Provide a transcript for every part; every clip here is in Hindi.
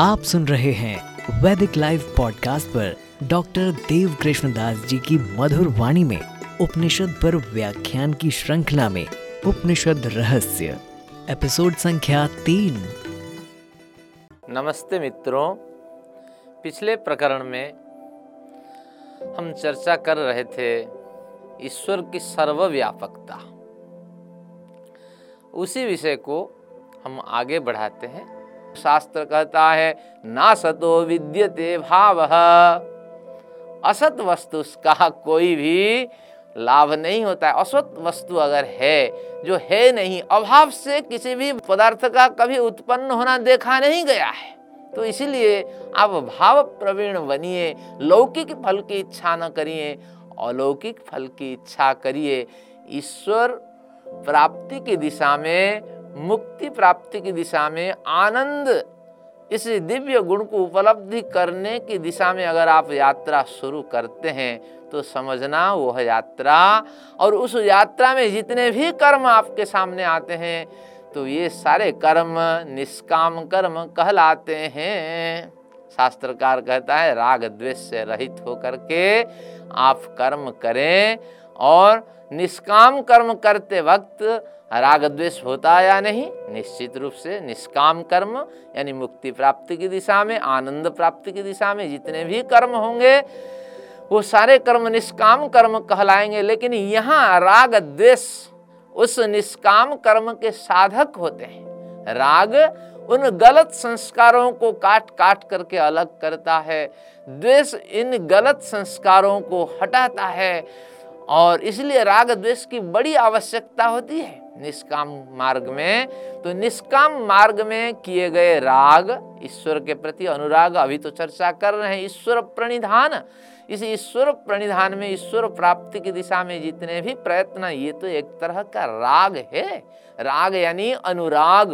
आप सुन रहे हैं वैदिक लाइव पॉडकास्ट पर डॉक्टर देव कृष्णदास जी की मधुर वाणी में, उपनिषद पर व्याख्यान की श्रृंखला में, उपनिषद रहस्य, एपिसोड संख्या तीन। नमस्ते मित्रों। पिछले प्रकरण में हम चर्चा कर रहे थे ईश्वर की सर्वव्यापकता। उसी विषय को हम आगे बढ़ाते हैं। शास्त्र कहता है, ना सतो विद्यते भाव। असत वस्तु का कोई भी लाभ नहीं होता है। असत वस्तु अगर है, जो है नहीं, अभाव से किसी भी पदार्थ का कभी उत्पन्न होना देखा नहीं गया है। तो इसीलिए आप भाव प्रवीण बनिए, लौकिक फल की इच्छा न करिए, अलौकिक फल की इच्छा करिए। ईश्वर प्राप्ति की दिशा में, मुक्ति प्राप्ति की दिशा में आनंद इस दिव्य गुण को उपलब्धि करने की दिशा में अगर आप यात्रा शुरू करते हैं तो समझना वह यात्रा और उस यात्रा में जितने भी कर्म आपके सामने आते हैं तो ये सारे कर्म, निष्काम कर्म कहलाते हैं। शास्त्रकार कहता है, राग द्वेष से रहित होकर के आप कर्म करें और निष्काम कर्म करते वक्त राग द्वेष होता या नहीं, निश्चित रूप से निष्काम कर्म, यानी मुक्ति प्राप्ति की दिशा में, आनंद प्राप्ति की दिशा में जितने भी कर्म होंगे, वो सारे कर्म निष्काम कर्म कहलाएँगे। लेकिन यहाँ राग द्वेष उस निष्काम कर्म के साधक होते हैं। राग उन गलत संस्कारों को काट काट करके अलग करता है। द्वेष इन गलत संस्कारों को हटाता है और इसलिए राग द्वेष की बड़ी आवश्यकता होती है। निष्काम मार्ग में तो निष्काम मार्ग में किए गए राग ईश्वर के प्रति अनुराग, अभी तो चर्चा कर रहे हैं, ईश्वर प्रणिधान। इस ईश्वर प्रणिधान में, ईश्वर प्राप्ति की दिशा में जितने भी प्रयत्न, ये तो एक तरह का राग है। राग यानी अनुराग,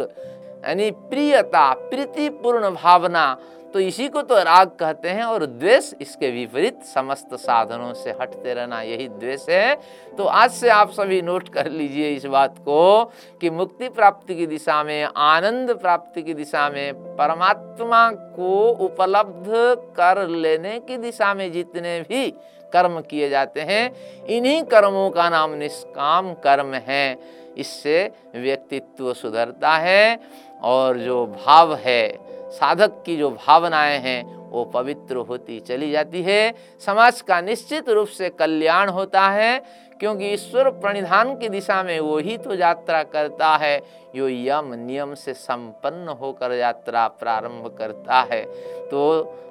यानी प्रियता, प्रीतिपूर्ण भावना तो इसी को तो राग कहते हैं और द्वेष इसके विपरीत समस्त साधनों से हटते रहना यही द्वेष है। तो आज से आप सभी नोट कर लीजिए इस बात को कि मुक्ति प्राप्ति की दिशा में, आनंद प्राप्ति की दिशा में, परमात्मा को उपलब्ध कर लेने की दिशा में जितने भी कर्म किए जाते हैं, इन्हीं कर्मों का नाम निष्काम कर्म है। इससे व्यक्तित्व सुधरता है और जो भाव है साधक की जो भावनाएँ हैं, वो पवित्र होती चली जाती है। समाज का निश्चित रूप से कल्याण होता है, क्योंकि ईश्वर प्रणिधान की दिशा में वो ही तो यात्रा करता है जो यम नियम से संपन्न होकर यात्रा प्रारंभ करता है। तो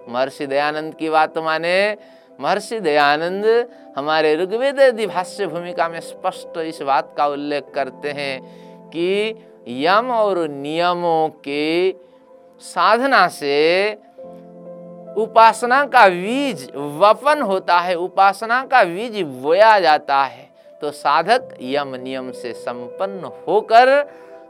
महर्षि दयानंद की बात माने, महर्षि दयानंद हमारे ऋग्वेद दिभाष्य भूमिका में स्पष्ट इस बात का उल्लेख करते हैं कि यम और नियमों के साधना से उपासना का बीज वपन होता है, उपासना का बीज बोया जाता है। तो साधक यम नियम से संपन्न होकर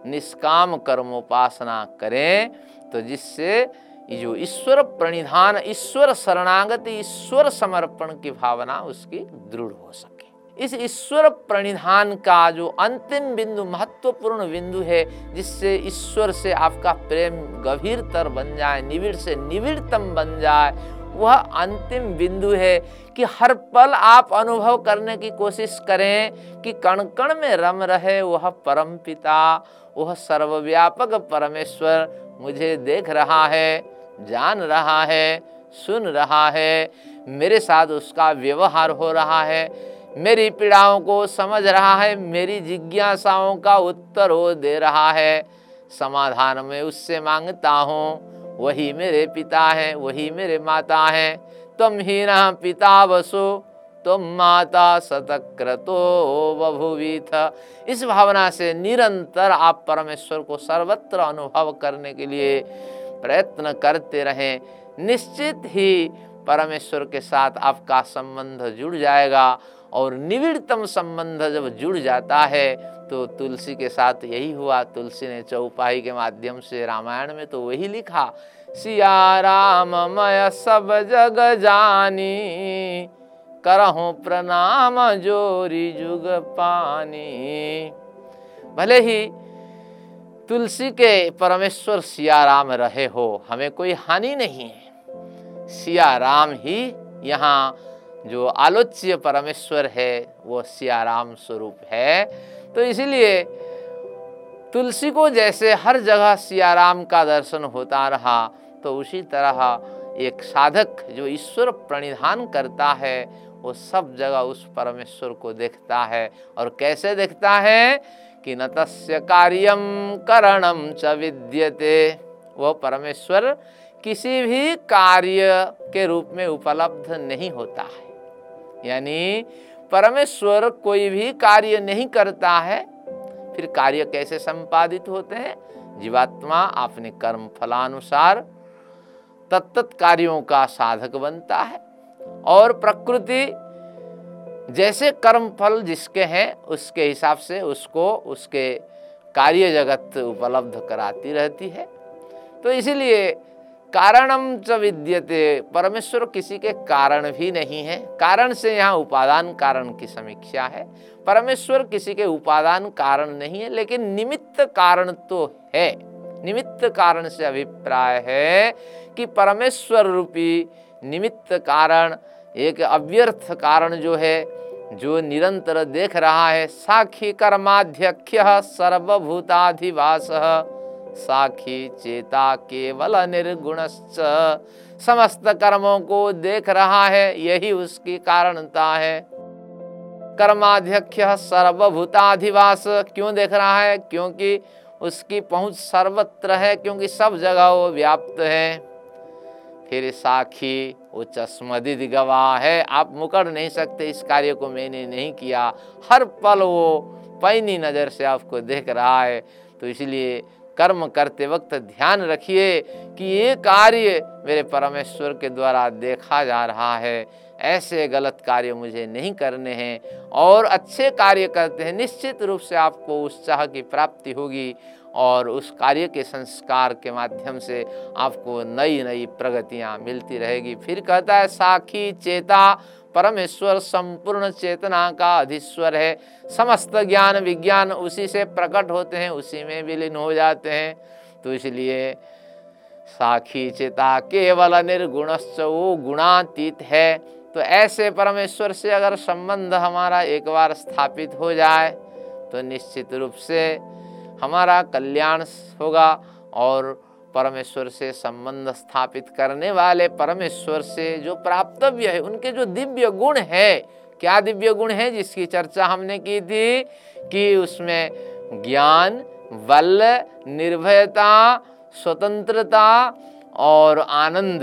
निष्काम कर्मोपासना करें तो जिससे जो ईश्वर प्रणिधान, ईश्वर शरणागति, ईश्वर समर्पण की भावना उसकी दृढ़ हो सके। इस ईश्वर प्रणिधान का जो अंतिम बिंदु, महत्वपूर्ण बिंदु है, जिससे ईश्वर से आपका प्रेम गंभीरतर बन जाए, निविड़ से निविड़तम बन जाए, वह अंतिम बिंदु है कि हर पल आप अनुभव करने की कोशिश करें कि कण कण में रम रहे वह परम पिता, वह सर्वव्यापक परमेश्वर मुझे देख रहा है, जान रहा है, सुन रहा है, मेरे साथ उसका व्यवहार हो रहा है। मेरी पीड़ाओं को समझ रहा है, मेरी जिज्ञासाओं का उत्तर वो दे रहा है। समाधान में उससे माँगता हूँ, वही मेरे पिता हैं, वही मेरे माता हैं। तुम ही न पिता बसो तुम माता शतक्रतो था इस भावना से निरंतर आप परमेश्वर को सर्वत्र अनुभव करने के लिए प्रयत्न करते रहें। निश्चित ही परमेश्वर के साथ आपका संबंध जुड़ जाएगा। और निविड़तम संबंध जब जुड़ जाता है तो तुलसी के साथ यही हुआ। तुलसी ने चौपाई के माध्यम से रामायण में तो वही लिखा, सिया राम, मय सब जग जानी, करहूँ प्रणाम जोरी जुग पानी। भले ही तुलसी के परमेश्वर सिया राम रहे हो, हमें कोई हानि नहीं है। सिया राम ही यहाँ जो आलोच्य परमेश्वर है, वो सिया राम स्वरूप है। तो इसीलिए तुलसी को जैसे हर जगह सिया राम का दर्शन होता रहा तो उसी तरह एक साधक जो ईश्वर प्रणिधान करता है, वो सब जगह उस परमेश्वर को देखता है। और कैसे देखता है? कि न तस्य कार्यम करणम च विद्यते। वह परमेश्वर किसी भी कार्य के रूप में उपलब्ध नहीं होता है। यानी परमेश्वर कोई भी कार्य नहीं करता है, फिर कार्य कैसे संपादित होते हैं? जीवात्मा अपने कर्म फलानुसार तत्त कार्यों का साधक बनता है। और प्रकृति जैसे कर्म फल जिसके हैं, उसके हिसाब से उसको उसके कार्य जगत उपलब्ध कराती रहती है। तो इसीलिए कारणम च विद्यते। परमेश्वर किसी के कारण भी नहीं है। कारण से यहाँ उपादान कारण की समीक्षा है। परमेश्वर किसी के उपादान कारण नहीं है, लेकिन निमित्त कारण तो है। निमित्त कारण से अभिप्राय है कि परमेश्वर रूपी निमित्त कारण, एक अव्यर्थ कारण जो है, जो निरंतर देख रहा है साखी कर्माध्यक्ष सर्वभूताधिवास। साखी चेता केवल निर्गुणश्च। समस्त कर्मों को देख रहा है, यही उसकी कारणता है। कर्माध्यक्ष सर्वभूताधिवास क्यों देख रहा है? क्योंकि उसकी पहुँच सर्वत्र है, क्योंकि सब जगह वो व्याप्त है। फिर साखी, वो चश्मदिद गवाह है। आप मुकर नहीं सकते, इस कार्य को मैंने नहीं किया। हर पल वो पैनी नज़र से आपको देख रहा है। तो इसलिए कर्म करते वक्त ध्यान रखिए कि ये कार्य मेरे परमेश्वर के द्वारा देखा जा रहा है। ऐसे गलत कार्य मुझे नहीं करने हैं और अच्छे कार्य करते हैं, निश्चित रूप से आपको उत्साह की प्राप्ति होगी और उस कार्य के संस्कार के माध्यम से आपको नई नई प्रगतियाँ मिलती रहेगी। फिर कहता है, साखी चेता परमेश्वर संपूर्ण चेतना का अधीश्वर है। समस्त ज्ञान विज्ञान उसी से प्रकट होते हैं, उसी में विलीन हो जाते हैं। तो इसलिए साखी चेता केवल निर्गुणश्च वो गुणातीत है। तो ऐसे परमेश्वर से अगर संबंध हमारा एक बार स्थापित हो जाए तो निश्चित रूप से हमारा कल्याण होगा और परमेश्वर से संबंध स्थापित करने वाले परमेश्वर से जो प्राप्तव्य है, उनके जो दिव्य गुण है, क्या दिव्य गुण है जिसकी चर्चा हमने की थी? कि उसमें ज्ञान, बल, निर्भयता, स्वतंत्रता और आनंद,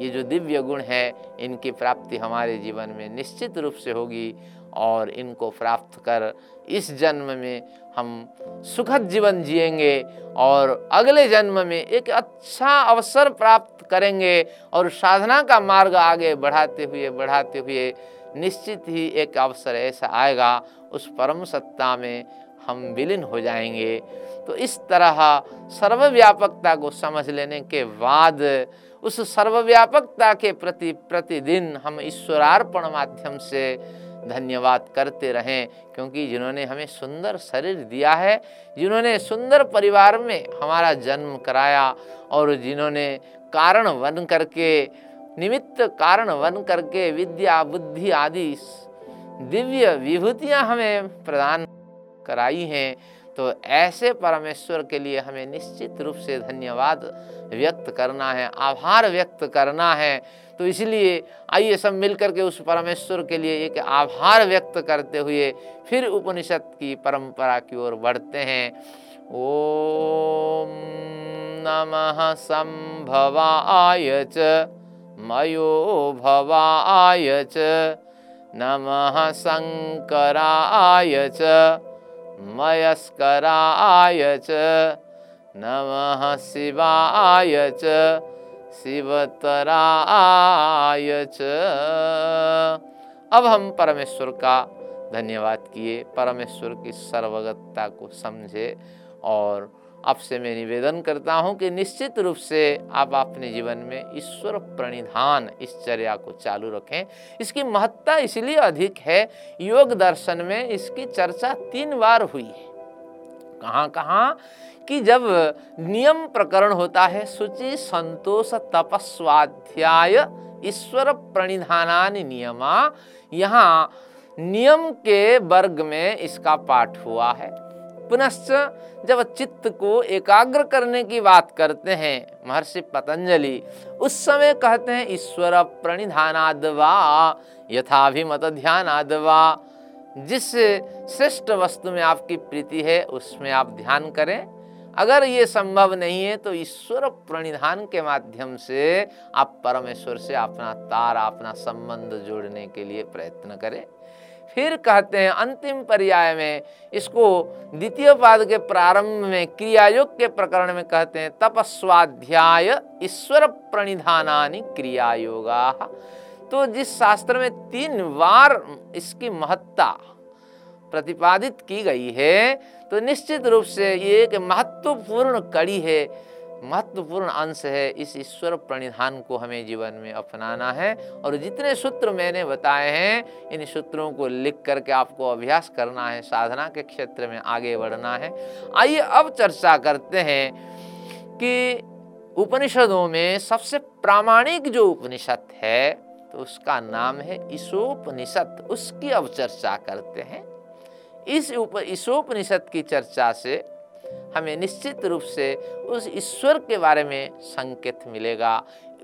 ये जो दिव्य गुण है, इनकी प्राप्ति हमारे जीवन में निश्चित रूप से होगी और इनको प्राप्त कर इस जन्म में हम सुखद जीवन जिएँगे और अगले जन्म में एक अच्छा अवसर प्राप्त करेंगे और साधना का मार्ग आगे बढ़ाते हुए बढ़ाते हुए निश्चित ही एक अवसर ऐसा आएगा, उस परम सत्ता में हम विलीन हो जाएँगे। तो इस तरह सर्वव्यापकता को समझ लेने के बाद उस सर्वव्यापकता के प्रति प्रतिदिन हम ईश्वरार्पण माध्यम से धन्यवाद करते रहें, क्योंकि जिन्होंने हमें सुंदर शरीर दिया है, जिन्होंने सुंदर परिवार में हमारा जन्म कराया और जिन्होंने कारण वन करके, निमित्त कारण वन करके विद्या, बुद्धि आदि दिव्य विभूतियाँ हमें प्रदान कराई हैं। तो ऐसे परमेश्वर के लिए हमें निश्चित रूप से धन्यवाद व्यक्त करना है, आभार व्यक्त करना है। तो इसलिए आइए सब मिलकर के उस परमेश्वर के लिए एक आभार व्यक्त करते हुए फिर उपनिषद की परंपरा की ओर बढ़ते हैं। ओम नमः संभवाय च मयो भवाय च, नमः शङ्कराय च। मयस्कराय च, नमः शिवाय च, शिवतराय च। अब हम परमेश्वर का धन्यवाद किए, परमेश्वर की सर्वगतता को समझे और आपसे मैं निवेदन करता हूँ कि निश्चित रूप से आप अपने जीवन में ईश्वर प्रणिधान इस चर्या को चालू रखें। इसकी महत्ता इसलिए अधिक है, योग दर्शन में इसकी चर्चा तीन बार हुई है। कहाँ कहाँ कि जब नियम प्रकरण होता है, शुचि, संतोष, तपस्वाध्याय, ईश्वर प्रणिधान नियमा, यहाँ नियम के वर्ग में इसका पाठ हुआ है। पुनश्च जब चित्त को एकाग्र करने की बात करते हैं, महर्षि पतंजलि, उस समय कहते हैं, ईश्वर प्रणिधानादवा, यथाभिमत ध्यानादवा। जिस श्रेष्ठ वस्तु में आपकी प्रीति है, उसमें आप ध्यान करें। अगर ये संभव नहीं है तो ईश्वर प्रणिधान के माध्यम से आप परमेश्वर से अपना तार, अपना संबंध जोड़ने के लिए प्रयत्न करें। फिर कहते हैं, अंतिम पर्याय में इसको द्वितीय पाद के प्रारंभ में, क्रियायोग के प्रकरण में कहते हैं, तपस्वाध्याय ईश्वर प्रणिधानी क्रिया योगा तो जिस शास्त्र में तीन बार इसकी महत्ता प्रतिपादित की गई है तो निश्चित रूप से ये एक महत्वपूर्ण कड़ी है महत्वपूर्ण अंश है इस ईश्वर प्रणिधान को हमें जीवन में अपनाना है। और जितने सूत्र मैंने बताए हैं, इन सूत्रों को लिख करके आपको अभ्यास करना है, साधना के क्षेत्र में आगे बढ़ना है। आइए अब चर्चा करते हैं कि उपनिषदों में सबसे प्रामाणिक जो उपनिषद है तो उसका नाम है ईशोपनिषद। उसकी अब चर्चा करते हैं। इस उप ईशोपनिषद की चर्चा से हमें निश्चित रूप से उस ईश्वर के बारे में संकेत मिलेगा।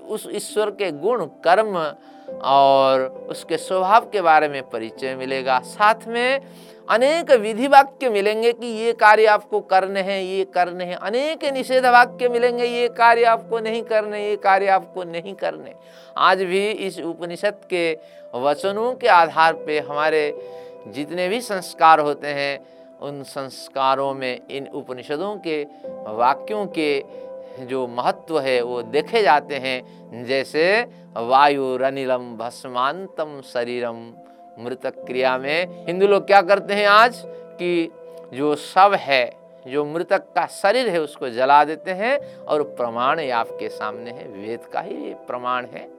उस ईश्वर के गुण, कर्म और उसके स्वभाव के बारे में परिचय मिलेगा। साथ में अनेक विधि वाक्य मिलेंगे कि ये कार्य आपको करने हैं, ये करने हैं। अनेक निषेध वाक्य मिलेंगे, ये कार्य आपको नहीं करने, ये कार्य आपको नहीं करने। आज भी इस उपनिषद के वचनों के आधार पे हमारे जितने भी संस्कार होते हैं उन संस्कारों में, इन उपनिषदों के, वाक्यों के जो महत्व है, वो देखे जाते हैं। जैसे वायु रनिलम भस्मांतम शरीरम मृतक क्रिया में। हिंदू लोग क्या करते हैं आज? कि जो शव है, जो मृतक का शरीर है, उसको जला देते हैं और प्रमाण आपके सामने है। वेद का ही प्रमाण है।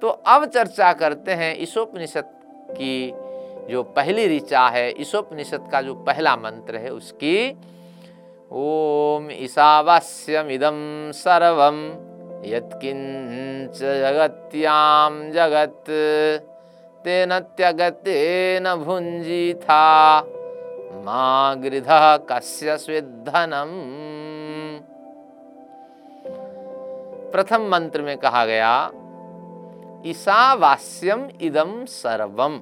तो अब चर्चा करते हैं ईशोपनिषद की जो पहली ऋचा है, ईशोपनिषद का जो पहला मंत्र है उसकी, ओम ईशावास्यमिदम सर्वम यत्किंच जगत्याम जगत, तेन त्यगतेन भुंजी था माँ गृध कस्य स्विधनम प्रथम मंत्र में कहा गया, ईशावास्यम इदम सर्वम।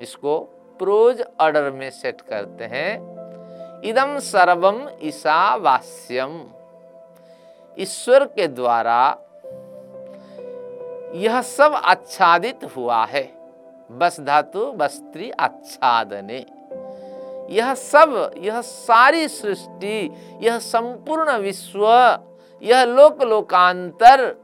इसको प्रोज ऑर्डर में सेट करते हैं। इदम सर्वम ईशावास्यम ईश्वर के द्वारा यह सब आच्छादित हुआ है। बस धातु बस्त्री आच्छादने। यह सब, यह सारी सृष्टि, यह संपूर्ण विश्व, यह लोक लोकांतर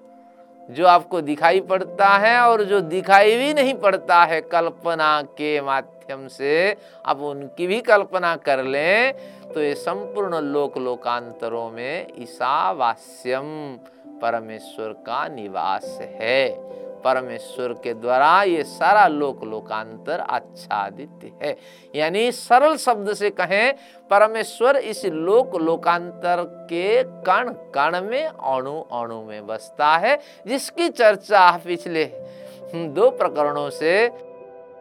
जो आपको दिखाई पड़ता है और जो दिखाई भी नहीं पड़ता है, कल्पना के माध्यम से आप उनकी भी कल्पना कर लें तो ये संपूर्ण लोक लोकांतरों में ईशावास्यम परमेश्वर का निवास है। परमेश्वर के द्वारा ये सारा लोक लोकांतर आच्छादित है। यानी सरल शब्द से कहें, परमेश्वर इस लोक लोकांतर के कण कण में अणु अणु में बसता है, जिसकी चर्चा पिछले दो प्रकरणों से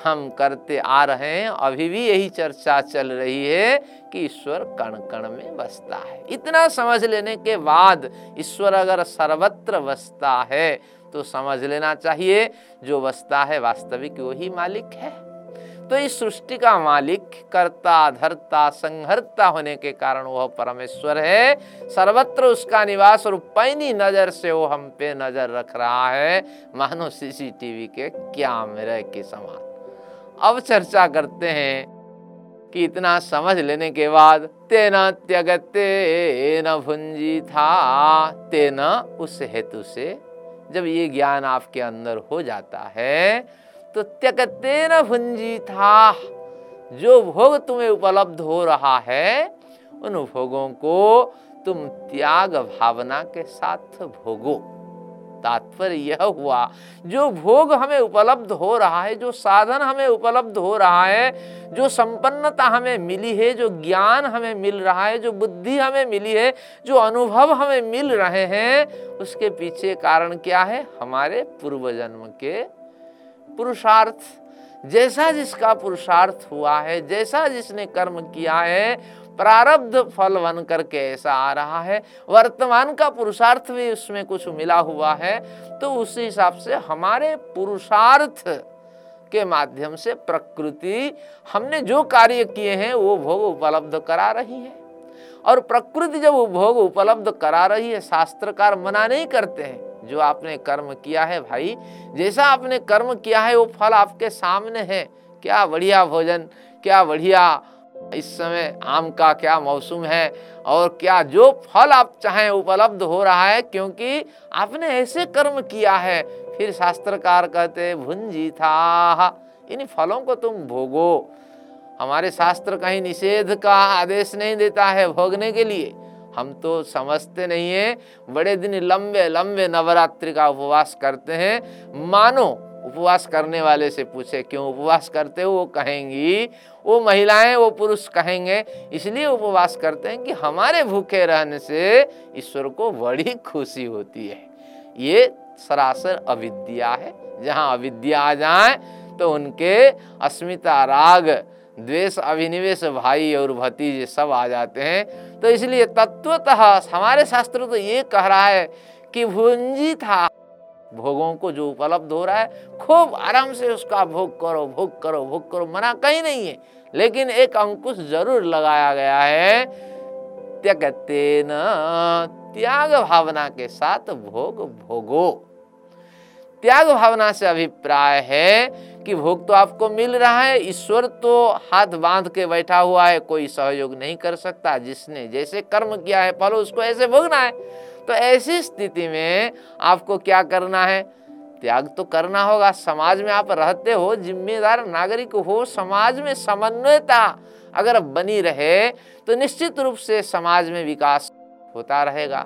हम करते आ रहे हैं। अभी भी यही चर्चा चल रही है कि ईश्वर कण कण में बसता है। इतना समझ लेने के बाद ईश्वर अगर सर्वत्र बसता है तो समझ लेना चाहिए, जो बसता है वास्तविक वही मालिक है। तो इस सृष्टि का मालिक कर्ता, धरता संहरता होने के कारण वह परमेश्वर है। सर्वत्र उसका निवास और पैनी नज़र से वो हम पे नज़र रख रहा है। मानो सीसीटीवी के कैमरे के समान। अब चर्चा करते हैं कि इतना समझ लेने के बाद, तेना त्यगते न भुंजी था, तेना उस हेतु से जब ये ज्ञान आपके अंदर हो जाता है तो त्यकते न भुंजी था। जो भोग तुम्हें उपलब्ध हो रहा है, उन भोगों को तुम त्याग भावना के साथ भोगो। तात्पर्य यह हुआ, जो भोग हमें उपलब्ध हो रहा है, जो साधन हमें उपलब्ध हो रहा है, जो संपन्नता हमें मिली है, जो ज्ञान हमें मिल रहा है, जो बुद्धि हमें मिली है, जो अनुभव हमें मिल रहे हैं, उसके पीछे कारण क्या है? हमारे पूर्व जन्म के पुरुषार्थ। जैसा जिसका पुरुषार्थ हुआ है, जैसा जिसने कर्म किया है प्रारब्ध फल बन करके ऐसा आ रहा है। वर्तमान का पुरुषार्थ भी उसमें कुछ मिला हुआ है। तो उस हिसाब से हमारे पुरुषार्थ के माध्यम से प्रकृति, हमने जो कार्य किए हैं, वो भोग उपलब्ध करा रही है। और प्रकृति जब भोग उपलब्ध करा रही है, शास्त्रकार मना नहीं करते हैं, जो आपने कर्म किया है भाई, जैसा आपने कर्म किया है, वो फल आपके सामने है। क्या बढ़िया भोजन, क्या बढ़िया इस समय आम का क्या मौसम है और क्या जो फल आप चाहें उपलब्ध हो रहा है, क्योंकि आपने ऐसे कर्म किया है। फिर शास्त्रकार कहते भुंजी था इन फलों को तुम भोगो। हमारे शास्त्र कहीं निषेध का आदेश नहीं देता है भोगने के लिए। हम तो समझते नहीं है। बड़े दिन लंबे लंबे नवरात्रि का उपवास करते हैं। मानो उपवास करने वाले से पूछे, क्यों उपवास करते हो? वो कहेंगी, वो महिलाएँ, वो पुरुष कहेंगे, इसलिए उपवास करते हैं कि हमारे भूखे रहने से ईश्वर को बड़ी खुशी होती है। ये सरासर अविद्या है। जहाँ अविद्या आ जाए तो उनके अस्मिता राग, द्वेष, अभिनिवेश भाई और भतीजे सब आ जाते हैं। तो इसलिए तत्वतः हमारे शास्त्र तो ये कह रहा है कि भुंजी था। भोगों को जो उपलब्ध हो रहा है, खूब आराम से उसका भोग करो भोग करो भोग करो। मना कहीं नहीं है, लेकिन एक अंकुश ज़रूर लगाया गया है। त्यगते न त्याग भावना के साथ भोग भोगो। त्याग भावना से अभिप्राय है कि भोग तो आपको मिल रहा है, ईश्वर तो हाथ बाँध के बैठा हुआ है, कोई सहयोग नहीं कर सकता, जिसने जैसे कर्म किया है फल उसको ऐसे भोगना है। तो ऐसी स्थिति में आपको क्या करना है? त्याग तो करना होगा। समाज में आप रहते हो, जिम्मेदार नागरिक हो, समाज में समन्वयता अगर बनी रहे तो निश्चित रूप से समाज में विकास होता रहेगा।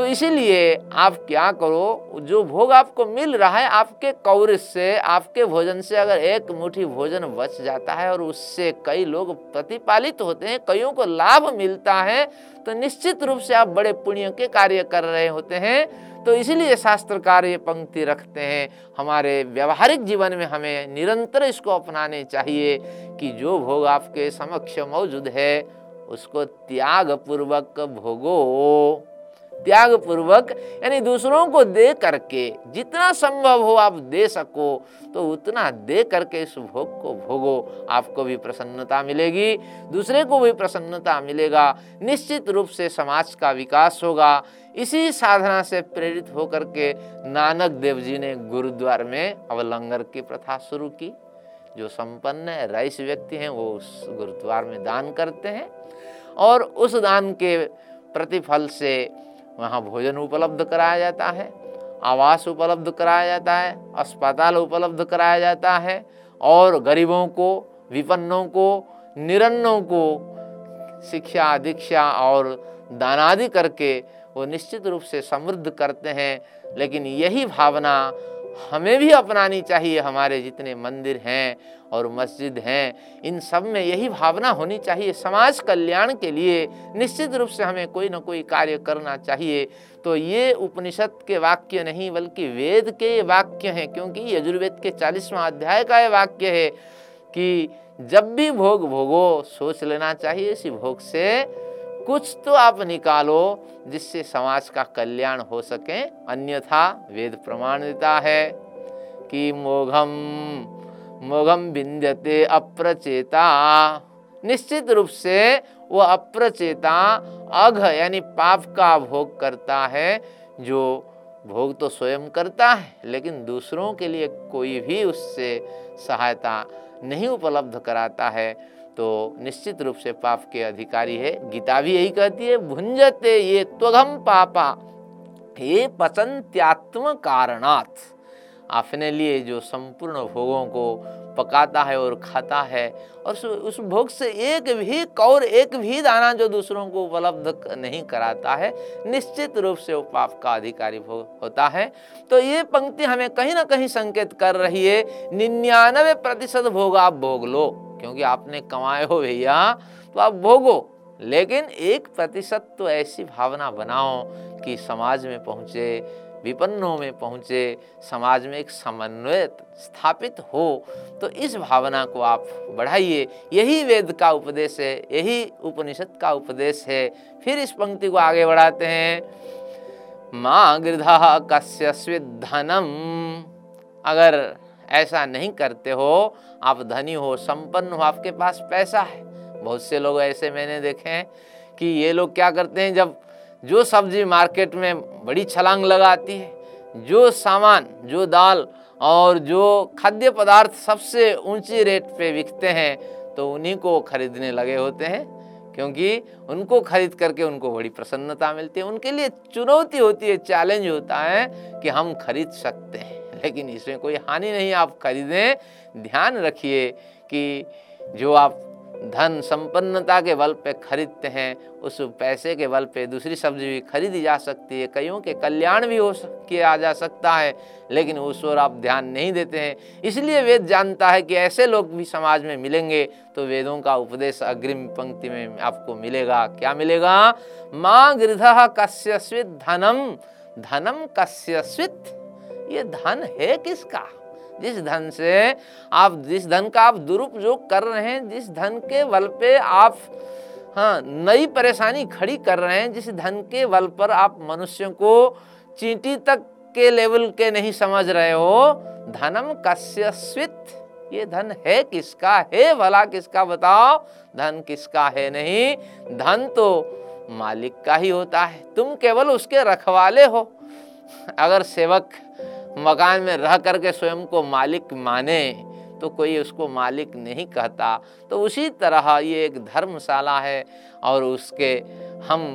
तो इसीलिए आप क्या करो, जो भोग आपको मिल रहा है आपके कौर से, आपके भोजन से अगर एक मुट्ठी भोजन बच जाता है और उससे कई लोग प्रतिपालित होते हैं, कईयों को लाभ मिलता है तो निश्चित रूप से आप बड़े पुण्य के कार्य कर रहे होते हैं। तो इसीलिए शास्त्रकार ये पंक्ति रखते हैं, हमारे व्यवहारिक जीवन में हमें निरंतर इसको अपनाने चाहिए कि जो भोग आपके समक्ष मौजूद है, उसको त्याग पूर्वक भोगो। त्याग पूर्वक यानी दूसरों को दे करके जितना संभव हो आप दे सको तो उतना दे करके इस भोग को भोगो। आपको भी प्रसन्नता मिलेगी, दूसरे को भी प्रसन्नता मिलेगा, निश्चित रूप से समाज का विकास होगा। इसी साधना से प्रेरित होकर के नानक देव जी ने गुरुद्वार में अवलंगर की प्रथा शुरू की। जो संपन्न रईस व्यक्ति हैं, वो उस गुरुद्वार में दान करते हैं और उस दान के प्रतिफल से वहाँ भोजन उपलब्ध कराया जाता है, आवास उपलब्ध कराया जाता है, अस्पताल उपलब्ध कराया जाता है और गरीबों को, विपन्नों को, निरन्नों को शिक्षा, दीक्षा और दानादि करके वो निश्चित रूप से समृद्ध करते हैं। लेकिन यही भावना हमें भी अपनानी चाहिए। हमारे जितने मंदिर हैं और मस्जिद हैं, इन सब में यही भावना होनी चाहिए। समाज कल्याण के लिए निश्चित रूप से हमें कोई ना कोई कार्य करना चाहिए। तो ये उपनिषद के वाक्य नहीं, बल्कि वेद के वाक्य हैं, क्योंकि यजुर्वेद के चालीसवां अध्याय का ये वाक्य है कि जब भी भोग भोगो, सोच लेना चाहिए। इसी भोग से कुछ तो आप निकालो जिससे समाज का कल्याण हो सके। अन्यथा वेद प्रमाण देता है कि मोघम मोघम विंध्यते अप्रचेता। निश्चित रूप से वो अप्रचेता, अघ यानी पाप का भोग करता है, जो भोग तो स्वयं करता है, लेकिन दूसरों के लिए कोई भी उससे सहायता नहीं उपलब्ध कराता है। तो निश्चित रूप से पाप के अधिकारी है। गीता भी यही कहती है भुंजते ये त्वघम पापा, हे पचंत्यात्म कारणात् अपने लिए जो संपूर्ण भोगों को पकाता है और खाता है, और उस भोग से एक भी कौर एक भी दाना जो दूसरों को उपलब्ध नहीं कराता है, निश्चित रूप से वो पाप का अधिकारी भोग होता है। तो ये पंक्ति हमें कहीं ना कहीं संकेत कर रही है, निन्यानवे प्रतिशत भोग आप भोग लो। क्योंकि आपने कमाए हो भैया तो आप भोगो। लेकिन एक प्रतिशत तो ऐसी भावना बनाओ कि समाज में पहुँचे, विपन्नों में पहुँचे, समाज में एक समन्वय स्थापित हो तो इस भावना को आप बढ़ाइए। यही वेद का उपदेश है, यही उपनिषद का उपदेश है। फिर इस पंक्ति को आगे बढ़ाते हैं। माँ गृधा कस्य धनम अगर ऐसा नहीं करते हो, आप धनी हो, संपन्न हो, आपके पास पैसा है। बहुत से लोग ऐसे मैंने देखे हैं कि ये लोग क्या करते हैं, जब जो सब्ज़ी मार्केट में बड़ी छलांग लगाती है, जो सामान, जो दाल और जो खाद्य पदार्थ सबसे ऊँची रेट पे बिकते हैं तो उन्हीं को खरीदने लगे होते हैं, क्योंकि उनको खरीद करके उनको बड़ी प्रसन्नता मिलती है। उनके लिए चुनौती होती है, चैलेंज होता है कि हम खरीद सकते हैं। लेकिन इसमें कोई हानि नहीं। आप खरीदें। ध्यान रखिए कि जो आप धन संपन्नता के बल पे खरीदते हैं, उस पैसे के बल पे दूसरी सब्ज़ी भी खरीदी जा सकती है। कईयों के कल्याण भी हो किया जा सकता है, लेकिन उस ओर आप ध्यान नहीं देते हैं। इसलिए वेद जानता है कि ऐसे लोग भी समाज में मिलेंगे तो वेदों का उपदेश अग्रिम पंक्ति में आपको मिलेगा। क्या मिलेगा? माँ गृध कस्य धनम। धनम कस्य ये धन है किसका? जिस धन से आप, जिस धन का आप दुरुपयोग कर रहे हैं, जिस धन के बल पे आप हाँ नई परेशानी खड़ी कर रहे हैं, जिस धन के बल पर आप मनुष्यों को चींटी तक के लेवल के नहीं समझ रहे हो, धनम कस्य स्वित ये धन है किसका? है भला किसका बताओ? धन किसका है नहीं? धन तो मालिक का ही होता है। तुम केवल उसके रखवाले हो। अगर सेवक मकान में रह करके स्वयं को मालिक माने तो कोई उसको मालिक नहीं कहता। तो उसी तरह ये एक धर्मशाला है और उसके हम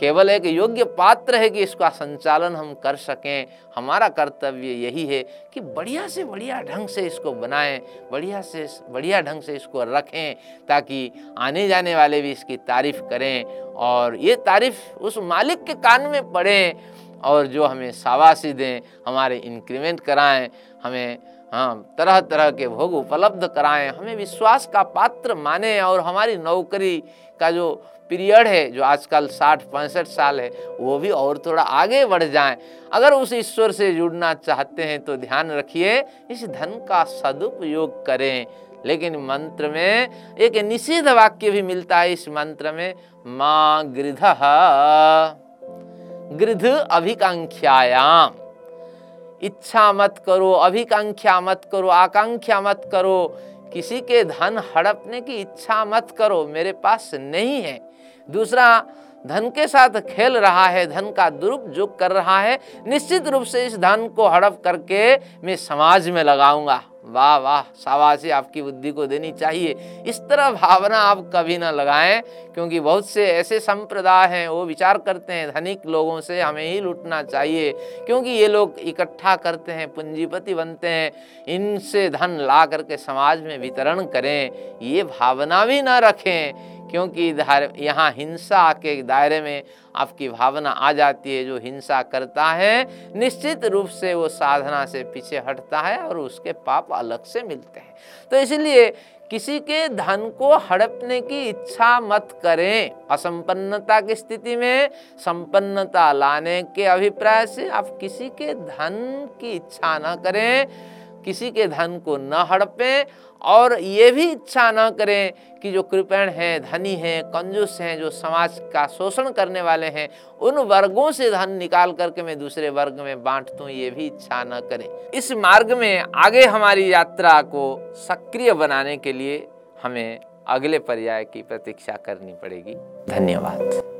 केवल एक योग्य पात्र है कि इसका संचालन हम कर सकें। हमारा कर्तव्य यही है कि बढ़िया से बढ़िया ढंग से इसको बनाएँ, बढ़िया से, बढ़िया ढंग से इसको रखें, ताकि आने जाने वाले भी इसकी तारीफ़ करें और ये तारीफ़ उस मालिक के कान में पड़ें और जो हमें शाबाशी दें, हमारे इंक्रीमेंट कराएँ, हमें हाँ तरह तरह के भोग उपलब्ध कराएँ, हमें विश्वास का पात्र माने और हमारी नौकरी का जो पीरियड है, जो आजकल साठ, पैंसठ साल है, वो भी और थोड़ा आगे बढ़ जाए। अगर उस ईश्वर से जुड़ना चाहते हैं तो ध्यान रखिए, इस धन का सदुपयोग करें। लेकिन मंत्र में एक निषेध वाक्य भी मिलता है, इस मंत्र में, माँ गृध। गृध अभिकांक्षायाम इच्छा मत करो अभिकांक्षा मत करो आकांक्षा मत करो। किसी के धन हड़पने की इच्छा मत करो, मेरे पास नहीं है। दूसरा धन के साथ खेल रहा है, धन का दुरुपयोग कर रहा है, निश्चित रूप से इस धन को हड़प करके मैं समाज में लगाऊँगा। वाह वाह, शाबाशी, आपकी बुद्धि को देनी चाहिए। इस तरह भावना आप कभी ना लगाएँ, क्योंकि बहुत से ऐसे संप्रदाय हैं, वो विचार करते हैं, धनिक लोगों से हमें ही लूटना चाहिए, क्योंकि ये लोग इकट्ठा करते हैं, पूंजीपति बनते हैं, इनसे धन ला करके समाज में वितरण करें, ये भावना भी ना रखें। क्योंकि यहाँ हिंसा के दायरे में आपकी भावना आ जाती है, जो हिंसा करता है, निश्चित रूप से वो साधना से पीछे हटता है और उसके पाप अलग से मिलते हैं। तो इसलिए किसी के धन को हड़पने की इच्छा मत करें। असंपन्नता की स्थिति में संपन्नता लाने के अभिप्राय से आप किसी के धन की इच्छा न करें, किसी के धन को न हड़पें और ये भी इच्छा न करें कि जो कृपण हैं, धनी हैं, कंजूस हैं, जो समाज का शोषण करने वाले हैं, उन वर्गों से धन निकाल करके मैं दूसरे वर्ग में बांट दूँ, ये भी इच्छा न करें। इस मार्ग में आगे हमारी यात्रा को सक्रिय बनाने के लिए हमें अगले पर्याय की प्रतीक्षा करनी पड़ेगी। धन्यवाद।